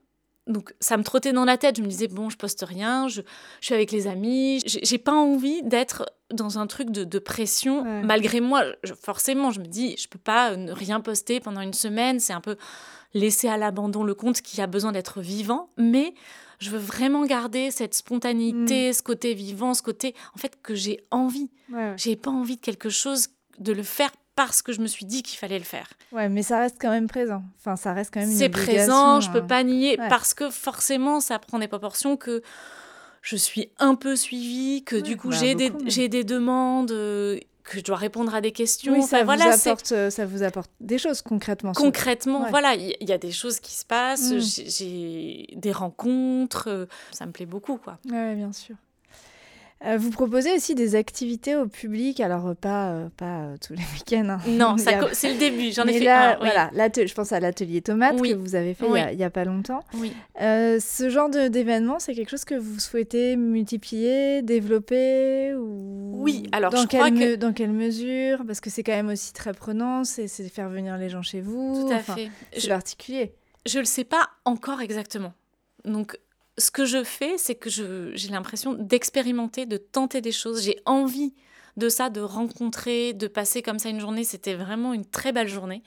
Donc ça me trottait dans la tête. Je me disais, bon, je poste rien, je, suis avec les amis. J'ai pas envie d'être dans un truc de, pression. Malgré moi, forcément, je me dis, je peux pas euh, ne rien poster pendant une semaine. C'est un peu laisser à l'abandon le compte qui a besoin d'être vivant. Mais je veux vraiment garder cette spontanéité, mm. ce côté vivant, ce côté en fait que j'ai envie. J'ai pas envie de quelque chose de le faire parce que je me suis dit qu'il fallait le faire. Ouais, mais ça reste quand même présent. Enfin, ça reste quand même. C'est présent, je peux hein. pas nier parce que forcément, ça prend des proportions que je suis un peu suivie, que du coup, bah, j'ai des, j'ai des demandes. Que je dois répondre à des questions. Oui, ça, vous apporte, euh, ça vous apporte des choses concrètement. Concrètement, voilà, il y, a des choses qui se passent, mm. j'ai des rencontres, euh, ça me plaît beaucoup, quoi. Oui, bien sûr. Euh, vous proposez aussi des activités au public, alors euh, pas, euh, pas tous les week-ends. Hein. Non, c'est le début, j'en ai fait là, Voilà, je pense à l'atelier tomate que vous avez fait il n'y a, pas longtemps. Oui. ce genre d'événement, c'est quelque chose que vous souhaitez multiplier, développer ou... Oui, alors dans je quelle crois que... Dans quelle mesure? Parce que c'est quand même aussi très prenant, c'est faire venir les gens chez vous. Tout à fait. C'est particulier. Je ne le sais pas encore exactement. Donc ce que je fais, c'est que j'ai l'impression d'expérimenter, de tenter des choses. J'ai envie de ça, de rencontrer, de passer comme ça une journée. C'était vraiment une très belle journée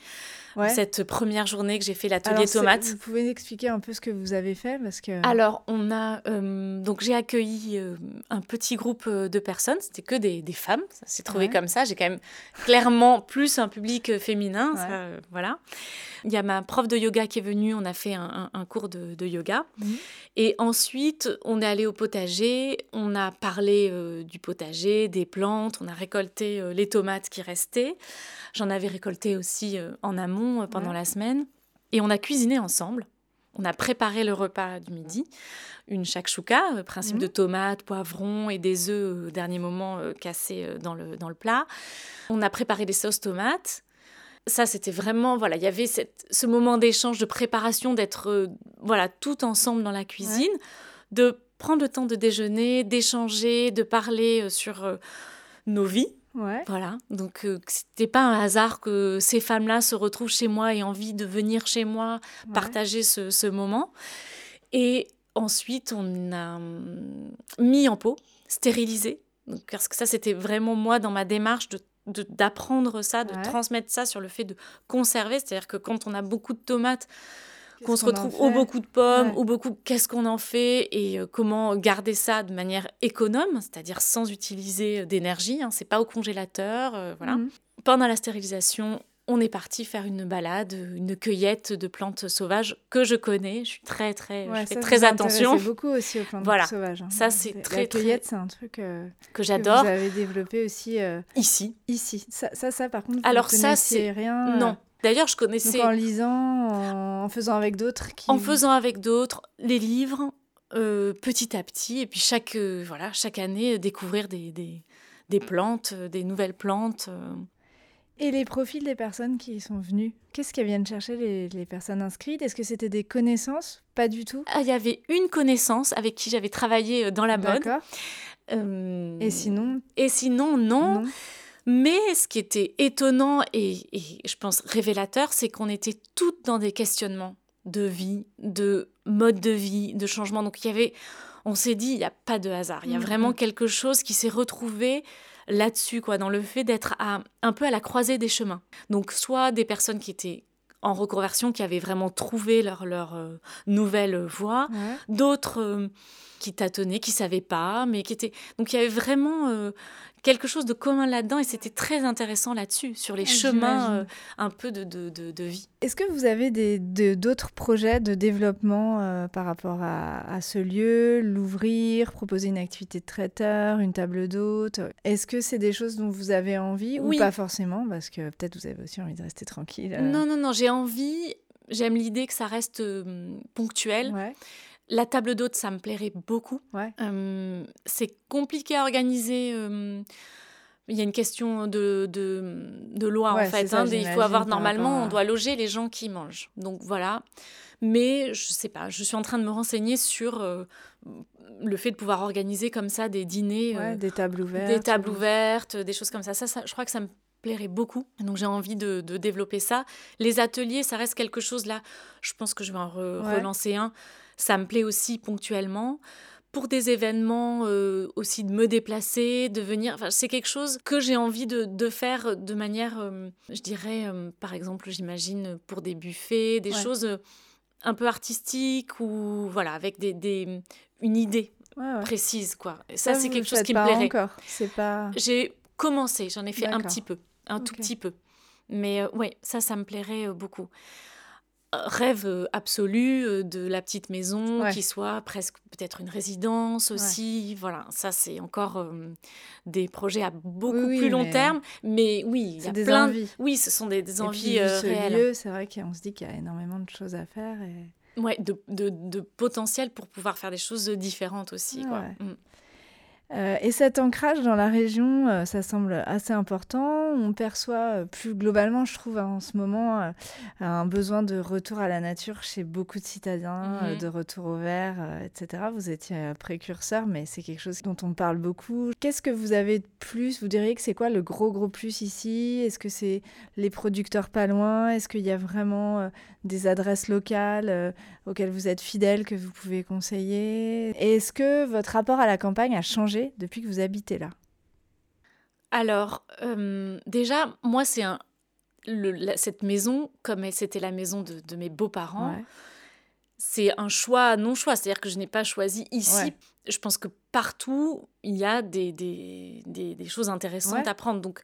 cette première journée que j'ai fait l'atelier tomate. Vous pouvez expliquer un peu ce que vous avez fait parce que... Alors, on a... Euh, donc, j'ai accueilli euh, un petit groupe euh, de personnes. C'était que des, des, femmes. Ça s'est trouvé comme ça. J'ai quand même clairement plus un public féminin. voilà. Il y a ma prof de yoga qui est venue. On a fait un, un, cours de, de yoga. Mhm. Et ensuite, on est allé au potager. On a parlé du potager, des plantes. On a récolté les tomates qui restaient. J'en avais récolté aussi en amont euh, pendant la semaine. Et on a cuisiné ensemble. On a préparé le repas du midi, une shakshuka, euh, principe mhm. de tomates, poivrons et des œufs au dernier moment euh, cassés dans le, dans le plat. On a préparé des sauces tomates. Ça, c'était vraiment, voilà, il y avait cette, ce moment d'échange, de préparation, d'être, voilà, tout ensemble dans la cuisine, de prendre le temps de déjeuner, d'échanger, de parler sur nos vies, voilà. Donc, euh, c'était pas un hasard que ces femmes-là se retrouvent chez moi et envie de venir chez moi partager ce, moment. Et ensuite, on a hum, mis en pot, stérilisé. parce que ça, c'était vraiment moi dans ma démarche de d'apprendre ça, de transmettre ça sur le fait de conserver. C'est-à-dire que quand on a beaucoup de tomates, qu'on se retrouve ou beaucoup de pommes ou beaucoup qu'est-ce qu'on en fait et euh, comment garder ça de manière économe, c'est-à-dire sans utiliser euh, d'énergie. Hein, c'est pas au congélateur, euh, voilà. Mhm. Pendant la stérilisation, on est parti faire une balade, une cueillette de plantes sauvages que je connais. Je suis très très, je fais très attention. beaucoup aussi aux plantes sauvages. Hein. Ça c'est très la cueillette, c'est un truc que j'adore. Vous avez développé aussi ici. Ici, ça, ça, ça par contre. Vous Alors ça c'est rien. Non, D'ailleurs, je connaissais. Donc en lisant, en faisant avec d'autres. Qui... En faisant avec d'autres, les livres, euh, petit à petit, et puis chaque, euh, voilà, chaque année, euh, découvrir des, des, des plantes, des nouvelles plantes. Et les profils des personnes qui sont venues, qu'est-ce qu'elles viennent chercher les, les personnes inscrites? Est-ce que c'était des connaissances? Pas du tout. Ah, il y avait une connaissance avec qui j'avais travaillé dans la mode. D'accord. Et sinon? Et sinon, non. non. Mais ce qui était étonnant et, je pense révélateur, c'est qu'on était toutes dans des questionnements de vie, de mode de vie, de changement. Donc il y avait, on s'est dit, il n'y a pas de hasard. Il y a mm, vraiment mm. quelque chose qui s'est retrouvé là-dessus, quoi, dans le fait d'être un peu à la croisée des chemins. Donc soit des personnes qui étaient en reconversion, qui avaient vraiment trouvé leur, leur euh, nouvelle voie, d'autres euh, qui tâtonnaient, qui savaient pas, mais qui étaient... Donc il y avait vraiment euh, quelque chose de commun là-dedans et c'était très intéressant là-dessus, sur les chemins euh, un peu de, de, de, vie. Est-ce que vous avez d'autres projets de développement euh, par rapport à, à, ce lieu, l'ouvrir, proposer une activité de traiteur, une table d'hôte? Est-ce que c'est des choses dont vous avez envie ou pas forcément? Parce que peut-être vous avez aussi envie de rester tranquille. Euh. Non, non, non, j'ai envie, j'aime l'idée que ça reste ponctuel. La table d'hôte, ça me plairait beaucoup. Euh, c'est compliqué à organiser. Euh, il y a une question de, de, loi, en fait. Hein, il faut avoir, normalement, on doit loger les gens qui mangent. Donc voilà. Mais je sais pas, je suis en train de me renseigner sur euh, le fait de pouvoir organiser comme ça des dîners. des tables ouvertes. Des tables ouvertes, des choses comme ça. ça. Ça, je crois que ça me plairait beaucoup. Donc j'ai envie de, développer ça. Les ateliers, ça reste quelque chose là. Je pense que je vais en relancer un. Ça me plaît aussi ponctuellement. Pour des événements euh, aussi de me déplacer, de venir. Enfin, c'est quelque chose que j'ai envie de, faire de manière, euh, je dirais, euh, par exemple, j'imagine pour des buffets, des choses un peu artistiques ou voilà, avec des, des une idée précise quoi. Ça, c'est quelque chose qui me plairait. Encore. C'est pas. J'ai commencé, j'en ai fait un petit peu, un tout petit peu. Mais ouais, ça, ça me plairait beaucoup rêve euh, absolu euh, de la petite maison qui soit presque peut-être une résidence aussi. Voilà, ça c'est encore euh, des projets à beaucoup plus long terme, mais oui, il y a des plein. Envies. Oui, ce sont des, des envies puis, réelles. C'est vrai qu'on se dit qu'il y a énormément de choses à faire et. Ouais, de, de, de, potentiel pour pouvoir faire des choses différentes aussi. Quoi. Mm. Euh, et cet ancrage dans la région, euh, ça semble assez important. On perçoit euh, plus globalement, je trouve, en ce moment, un besoin de retour à la nature chez beaucoup de citadins, mhm. de retour au vert, etc. Vous étiez précurseur, mais c'est quelque chose dont on parle beaucoup. Qu'est-ce que vous avez de plus? Vous diriez que c'est quoi le gros, gros plus ici? Est-ce que c'est les producteurs pas loin? Est-ce qu'il y a vraiment des adresses locales auxquelles vous êtes fidèles, que vous pouvez conseiller? Est-ce que votre rapport à la campagne a changé depuis que vous habitez là? Alors, euh, déjà, moi, c'est un, cette maison, comme c'était la maison de, mes beaux-parents, c'est un choix non-choix. C'est-à-dire que je n'ai pas choisi ici. Je pense que partout, il y a des, des, des, choses intéressantes à prendre. Donc,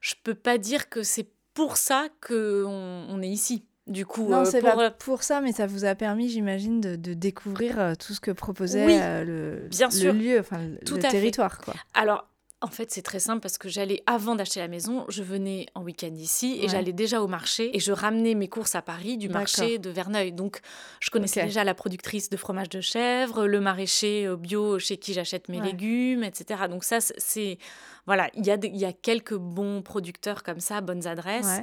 je peux pas dire que c'est pour ça qu'on on est ici. Du coup, non, euh, c'est pas pour ça, mais ça vous a permis, j'imagine, de, de, découvrir euh, tout ce que proposait euh, le, bien le lieu, enfin tout le territoire. Quoi. Alors, en fait, c'est très simple parce que j'allais, avant d'acheter la maison, je venais en week-end ici et j'allais déjà au marché et je ramenais mes courses à Paris du marché de Verneuil. Donc, je connaissais déjà la productrice de fromage de chèvre, le maraîcher bio chez qui j'achète mes légumes, etc. Donc, ça, c'est. Voilà, il y a, y a quelques bons producteurs comme ça, bonnes adresses.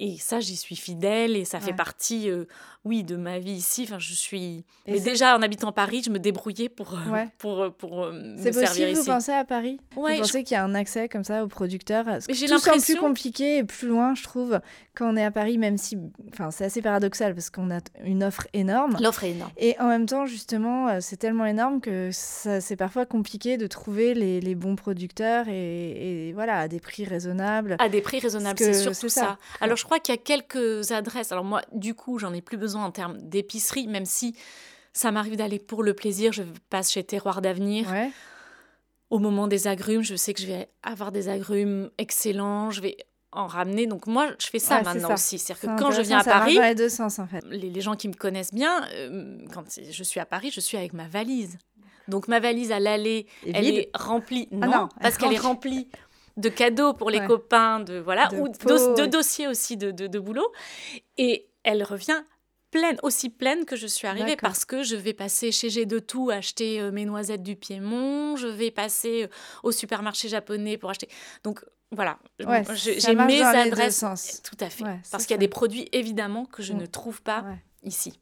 Et ça, j'y suis fidèle et ça fait partie, euh, oui, de ma vie ici. Enfin, je suis. Mais déjà, en habitant Paris, je me débrouillais pour, euh, pour, euh, pour, me servir ici. C'est possible, vous pensez à Paris? Ouais, Vous pensez qu'il y a un accès comme ça aux producteurs? Mais j'ai l'impression. plus compliqué et plus loin, je trouve, quand on est à Paris, même si. Enfin, c'est assez paradoxal parce qu'on a une offre énorme. L'offre est énorme. Et en même temps, justement, c'est tellement énorme que c'est parfois compliqué de trouver les, les bons producteurs et, et, voilà, à des prix raisonnables. À des prix raisonnables, c'est surtout ça. ça. Alors, je crois qu'il y a quelques adresses. Alors moi, du coup, j'en ai plus besoin en termes d'épicerie, même si ça m'arrive d'aller pour le plaisir. Je passe chez Terroir d'Avenir. Au moment des agrumes, je sais que je vais avoir des agrumes excellents. Je vais en ramener. Donc moi, je fais ça maintenant aussi. C'est-à-dire que quand je viens à Paris, les deux sens en fait. Les, gens qui me connaissent bien, euh, quand je suis à Paris, je suis avec ma valise. Donc ma valise à l'aller, elle est remplie. Ah non, parce qu'elle est remplie de cadeaux pour les copains, de voilà, ou de, dossiers aussi de, de, boulot. Et elle revient pleine, aussi pleine que je suis arrivée parce que je vais passer chez G de tout acheter euh, mes noisettes du Piémont, je vais passer euh, au supermarché japonais pour acheter. Donc voilà, j'ai mes adresses. Tout à fait. parce qu'il y a des produits évidemment que je mm. ne trouve pas ici.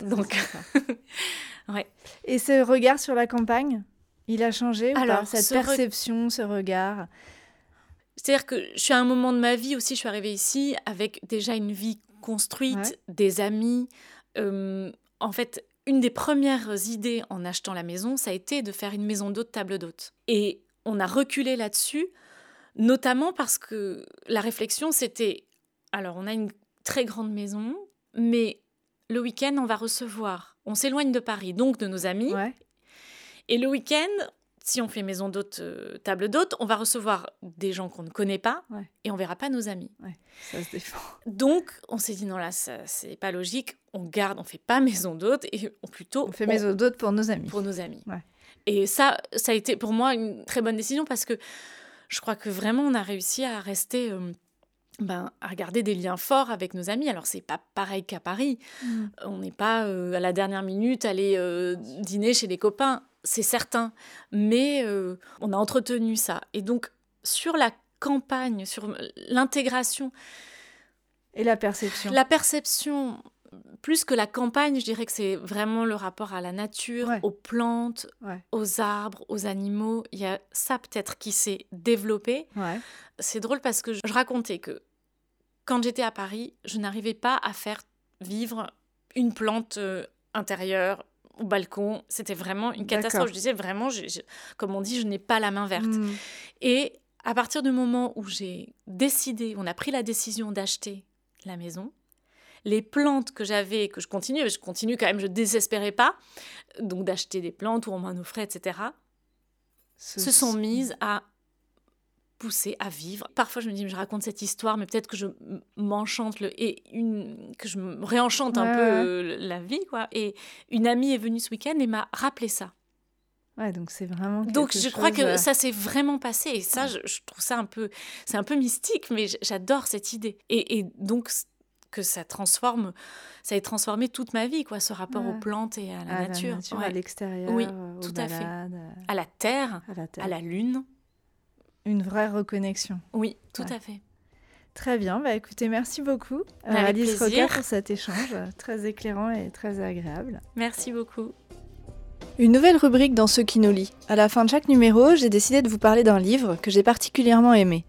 Donc, ouais. Et ce regard sur la campagne? Il a changé Alors, cette perception, ce regard? C'est-à-dire que je suis à un moment de ma vie aussi, je suis arrivée ici avec déjà une vie construite, des amis. Euh, en fait, une des premières idées en achetant la maison, ça a été de faire une maison d'hôte, table d'hôte. Et on a reculé là-dessus, notamment parce que la réflexion, c'était, alors on a une très grande maison, mais le week-end, on va recevoir, on s'éloigne de Paris, donc de nos amis, et le week-end, si on fait maison d'hôte, euh, table d'hôte, on va recevoir des gens qu'on ne connaît pas Ouais. et on verra pas nos amis. Ouais, ça se défend. Donc, on s'est dit non là, c'est pas logique. On garde, on fait pas maison d'hôte et on plutôt On fait maison d'hôte pour nos amis. pour nos amis. Ouais. Et ça, ça a été pour moi une très bonne décision parce que je crois que vraiment on a réussi à rester, euh, ben, à regarder des liens forts avec nos amis. Alors c'est pas pareil qu'à Paris. Mm. On n'est pas euh, à la dernière minute aller euh, dîner chez les copains, c'est certain. Mais euh, on a entretenu ça. Et donc sur la campagne, sur l'intégration, Et la perception. la perception, plus que la campagne, je dirais que c'est vraiment le rapport à la nature, Ouais. aux plantes, Ouais. aux arbres, aux animaux. Il y a ça peut-être qui s'est développé. Ouais. C'est drôle parce que je je racontais que quand j'étais à Paris, je n'arrivais pas à faire vivre une plante euh, intérieure au balcon. C'était vraiment une catastrophe. Je disais vraiment, comme on dit, je n'ai pas la main verte. Mm. Et à partir du moment où j'ai décidé, on a pris la décision d'acheter la maison, les plantes que j'avais, que je continue, je continue quand même, je désespérais pas, donc d'acheter des plantes où on m'en offrait, etc., se sont mises à à vivre. Parfois, je me dis, je raconte cette histoire, mais peut-être que je m'enchante le et une que je me réenchante un peu ouais. euh, la vie, quoi. Et une amie est venue ce week-end et m'a rappelé ça. Ouais, donc c'est vraiment. Donc je crois que euh, ça s'est vraiment passé et ça je, je trouve ça un peu c'est un peu mystique mais j'adore cette idée et, et donc que ça transforme ça a transformé toute ma vie quoi ce rapport Ouais. aux plantes et à la à nature, la nature, ouais. à l'extérieur, Oui, euh, tout à fait. balades, à la terre à la terre. à la lune Une vraie reconnexion. oui tout Ouais. à fait Très bien, bah écoutez, merci beaucoup euh, Avec Alice. Roca pour cet échange euh, très éclairant et très agréable. merci beaucoup Une nouvelle rubrique dans Ceux qui nous lit. À la fin de chaque numéro, j'ai décidé de vous parler d'un livre que j'ai particulièrement aimé.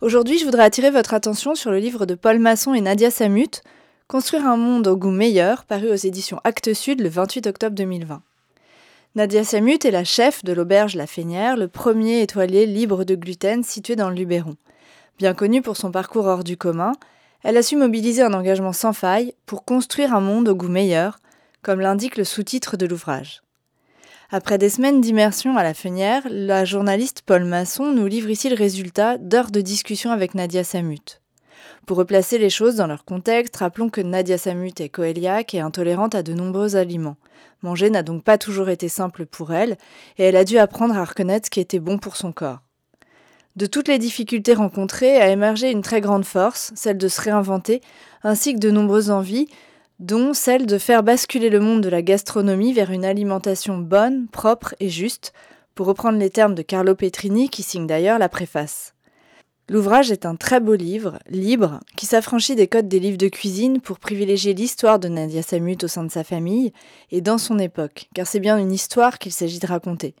Aujourd'hui, je voudrais attirer votre attention sur le livre de Paul Masson et Nadia Samut, Construire un monde au goût meilleur, paru aux éditions Actes Sud le 28 octobre 2020. Nadia Samut est la chef de l'auberge La Fénière, le premier étoilé libre de gluten situé dans le Luberon. Bien connue pour son parcours hors du commun, elle a su mobiliser un engagement sans faille pour construire un monde au goût meilleur, comme l'indique le sous-titre de l'ouvrage. Après des semaines d'immersion à la Fenière, la journaliste Paul Masson nous livre ici le résultat d'heures de discussion avec Nadia Samut. Pour replacer les choses dans leur contexte, rappelons que Nadia Samut est coéliaque et intolérante à de nombreux aliments. Manger n'a donc pas toujours été simple pour elle, et elle a dû apprendre à reconnaître ce qui était bon pour son corps. De toutes les difficultés rencontrées a émergé une très grande force, celle de se réinventer, ainsi que de nombreuses envies, dont celle de faire basculer le monde de la gastronomie vers une alimentation bonne, propre et juste, pour reprendre les termes de Carlo Petrini qui signe d'ailleurs la préface. L'ouvrage est un très beau livre, libre, qui s'affranchit des codes des livres de cuisine pour privilégier l'histoire de Nadia Samut au sein de sa famille et dans son époque, car c'est bien une histoire qu'il s'agit de raconter.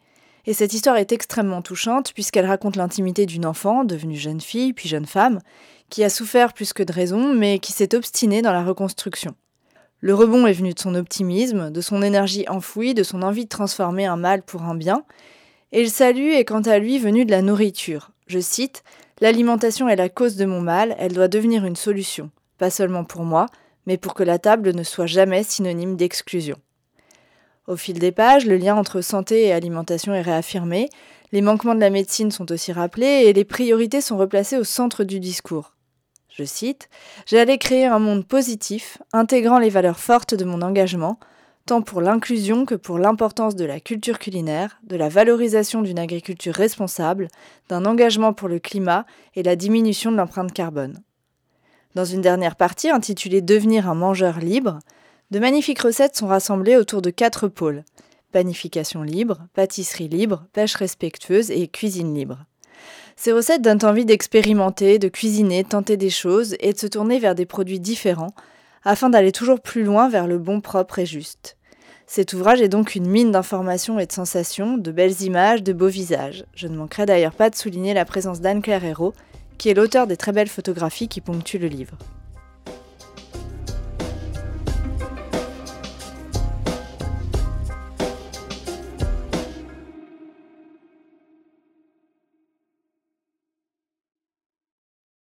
Et cette histoire est extrêmement touchante puisqu'elle raconte l'intimité d'une enfant, devenue jeune fille puis jeune femme, qui a souffert plus que de raison, mais qui s'est obstinée dans la reconstruction. Le rebond est venu de son optimisme, de son énergie enfouie, de son envie de transformer un mal pour un bien, et le salut est quant à lui venu de la nourriture. Je cite L'alimentation est la cause de mon mal, elle doit devenir une solution, pas seulement pour moi, mais pour que la table ne soit jamais synonyme d'exclusion. Au fil des pages, le lien entre santé et alimentation est réaffirmé, les manquements de la médecine sont aussi rappelés et les priorités sont replacées au centre du discours. Je cite J'allais créer un monde positif, intégrant les valeurs fortes de mon engagement, tant pour l'inclusion que pour l'importance de la culture culinaire, de la valorisation d'une agriculture responsable, d'un engagement pour le climat et la diminution de l'empreinte carbone. Dans une dernière partie intitulée Devenir un mangeur libre, de magnifiques recettes sont rassemblées autour de quatre pôles panification libre, pâtisserie libre, pêche respectueuse et cuisine libre. Ces recettes donnent envie d'expérimenter, de cuisiner, tenter des choses et de se tourner vers des produits différents afin d'aller toujours plus loin vers le bon propre et juste. Cet ouvrage est donc une mine d'informations et de sensations, de belles images, de beaux visages. Je ne manquerai d'ailleurs pas de souligner la présence d'Anne-Claire Hérault, qui est l'auteur des très belles photographies qui ponctuent le livre.